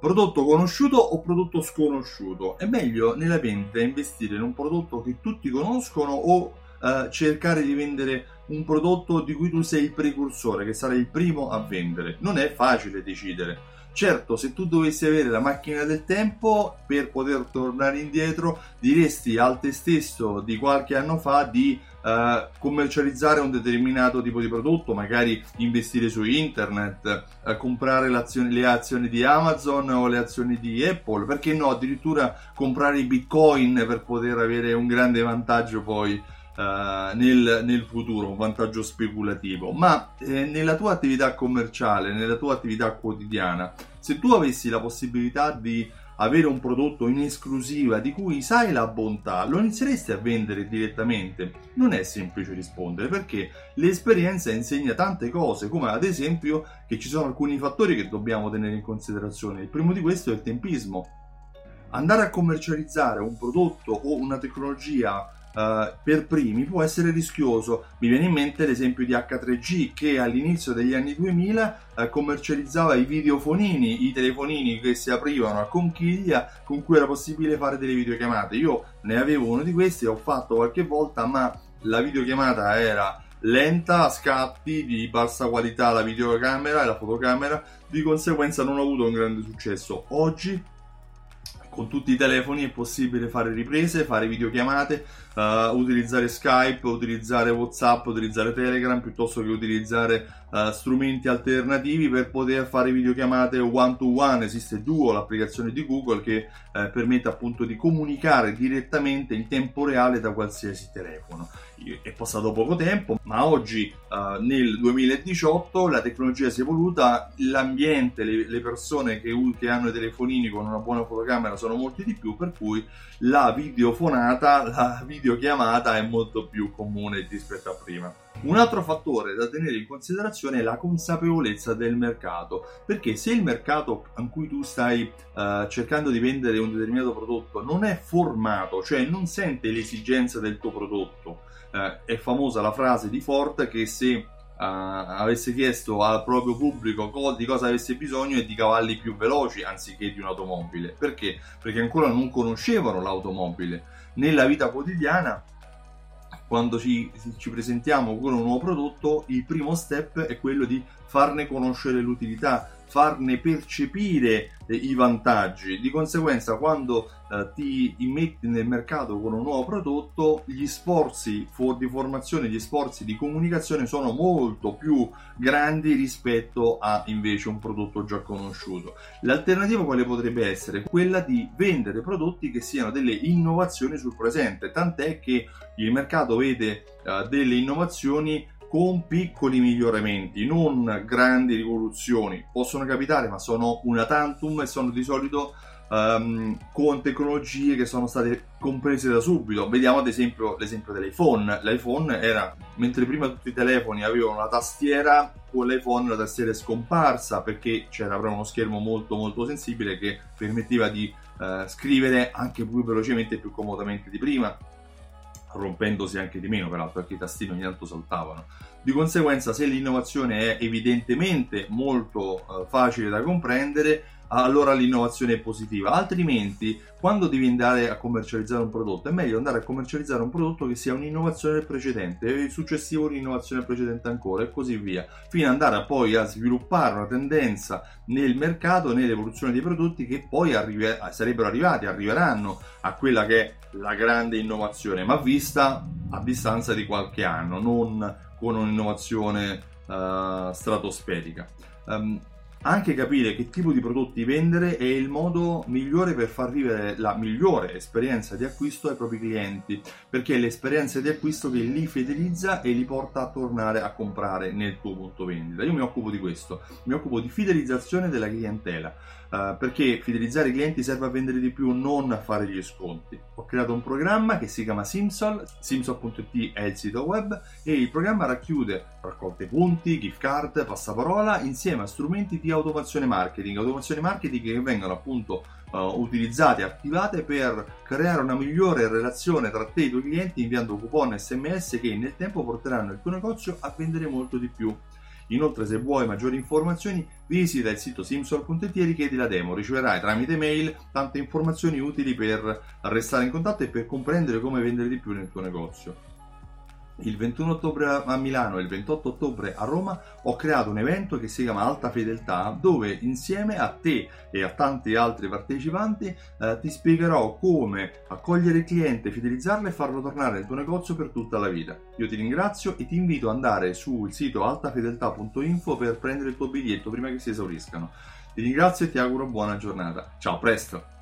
Prodotto conosciuto o prodotto sconosciuto? È meglio nella vendita investire in un prodotto che tutti conoscono o eh, cercare di vendere un prodotto di cui tu sei il precursore, che sarai il primo a vendere? Non è facile decidere. Certo, se tu dovessi avere la macchina del tempo per poter tornare indietro, diresti al te stesso di qualche anno fa di uh, commercializzare un determinato tipo di prodotto, magari investire su internet, uh, comprare le azioni di Amazon o le azioni di Apple, perché no, addirittura comprare i bitcoin per poter avere un grande vantaggio poi Uh, nel, nel, futuro, un vantaggio speculativo, ma eh, nella tua attività commerciale, nella tua attività quotidiana, se tu avessi la possibilità di avere un prodotto in esclusiva di cui sai la bontà, lo inizieresti a vendere direttamente? Non è semplice rispondere perché l'esperienza insegna tante cose, come ad esempio che ci sono alcuni fattori che dobbiamo tenere in considerazione. Il primo di questo è il tempismo. Andare a commercializzare un prodotto o una tecnologia Uh, per primi può essere rischioso. Mi viene in mente l'esempio di H3G che all'inizio degli anni 2000 uh, commercializzava i videofonini, i telefonini che si aprivano a conchiglia con cui era possibile fare delle videochiamate. Io ne avevo uno di questi, ho fatto qualche volta, ma la videochiamata era lenta, a scatti di bassa qualità la videocamera e la fotocamera, di conseguenza non ho avuto un grande successo. Oggi con tutti i telefoni è possibile fare riprese, fare videochiamate, uh, utilizzare Skype, utilizzare WhatsApp, utilizzare Telegram piuttosto che utilizzare uh, strumenti alternativi per poter fare videochiamate one to one. Esiste Duo, l'applicazione di Google che uh, permette appunto di comunicare direttamente in tempo reale da qualsiasi telefono. È passato poco tempo, ma oggi nel 2018 la tecnologia si è evoluta, l'ambiente, le, le persone che, che hanno i telefonini con una buona fotocamera sono molti di più, per cui la videofonata, la videochiamata è molto più comune rispetto a prima. Un altro fattore da tenere in considerazione è la consapevolezza del mercato, perché se il mercato in cui tu stai uh, cercando di vendere un determinato prodotto non è formato, cioè non sente l'esigenza del tuo prodotto, uh, è famosa la frase di Ford che se Uh, avesse chiesto al proprio pubblico co- di cosa avesse bisogno e di cavalli più veloci anziché di un'automobile. Perché? Perché ancora non conoscevano l'automobile. Nella vita quotidiana, quando ci, ci presentiamo con un nuovo prodotto, il primo step è quello di farne conoscere l'utilità, farne percepire eh, i vantaggi. Di conseguenza, quando eh, ti immetti nel mercato con un nuovo prodotto, gli sforzi for- di formazione, gli sforzi di comunicazione sono molto più grandi rispetto a invece un prodotto già conosciuto. L'alternativa quale potrebbe essere? Quella di vendere prodotti che siano delle innovazioni sul presente, tant'è che il mercato vede eh, delle innovazioni con piccoli miglioramenti, non grandi rivoluzioni. Possono capitare, ma sono una tantum e sono di solito um, con tecnologie che sono state comprese da subito. Vediamo ad esempio l'esempio dell'iPhone. L'iPhone era, mentre prima tutti i telefoni avevano la tastiera, con l'iPhone la tastiera è scomparsa perché c'era uno schermo molto molto sensibile che permetteva di uh, scrivere anche più velocemente e più comodamente di prima rompendosi anche di meno peraltro perché i tastini ogni tanto saltavano. Di conseguenza se l'innovazione è evidentemente molto uh, facile da comprendere, allora l'innovazione è positiva, altrimenti quando devi andare a commercializzare un prodotto è meglio andare a commercializzare un prodotto che sia un'innovazione precedente, il successivo un'innovazione precedente ancora e così via, fino ad andare a poi a sviluppare una tendenza nel mercato, nell'evoluzione dei prodotti che poi arrive, sarebbero arrivati, arriveranno a quella che è la grande innovazione, ma vista a distanza di qualche anno, non con un'innovazione uh, stratosferica. Um, anche capire che tipo di prodotti vendere è il modo migliore per far vivere la migliore esperienza di acquisto ai propri clienti, perché è l'esperienza di acquisto che li fidelizza e li porta a tornare a comprare nel tuo punto vendita. Io mi occupo di questo, mi occupo di fidelizzazione della clientela. Uh, perché fidelizzare i clienti serve a vendere di più, non a fare gli sconti. Ho creato un programma che si chiama Simsol, simsol.it è il sito web e il programma racchiude raccolte punti, gift card, passaparola insieme a strumenti di automazione marketing, automazione marketing che vengono appunto uh, utilizzate, attivate per creare una migliore relazione tra te e i tuoi clienti inviando coupon sms che nel tempo porteranno il tuo negozio a vendere molto di più. Inoltre, se vuoi maggiori informazioni, visita il sito simsol.it e richiedi la demo. Riceverai tramite mail tante informazioni utili per restare in contatto e per comprendere come vendere di più nel tuo negozio il 21 ottobre a Milano e il 28 ottobre a Roma ho creato un evento che si chiama Alta Fedeltà dove insieme a te e a tanti altri partecipanti eh, ti spiegherò come accogliere il cliente, fidelizzarlo e farlo tornare nel tuo negozio per tutta la vita. Io ti ringrazio e ti invito ad andare sul sito altafedeltà.info per prendere il tuo biglietto prima che si esauriscano. Ti ringrazio e ti auguro buona giornata. Ciao, presto!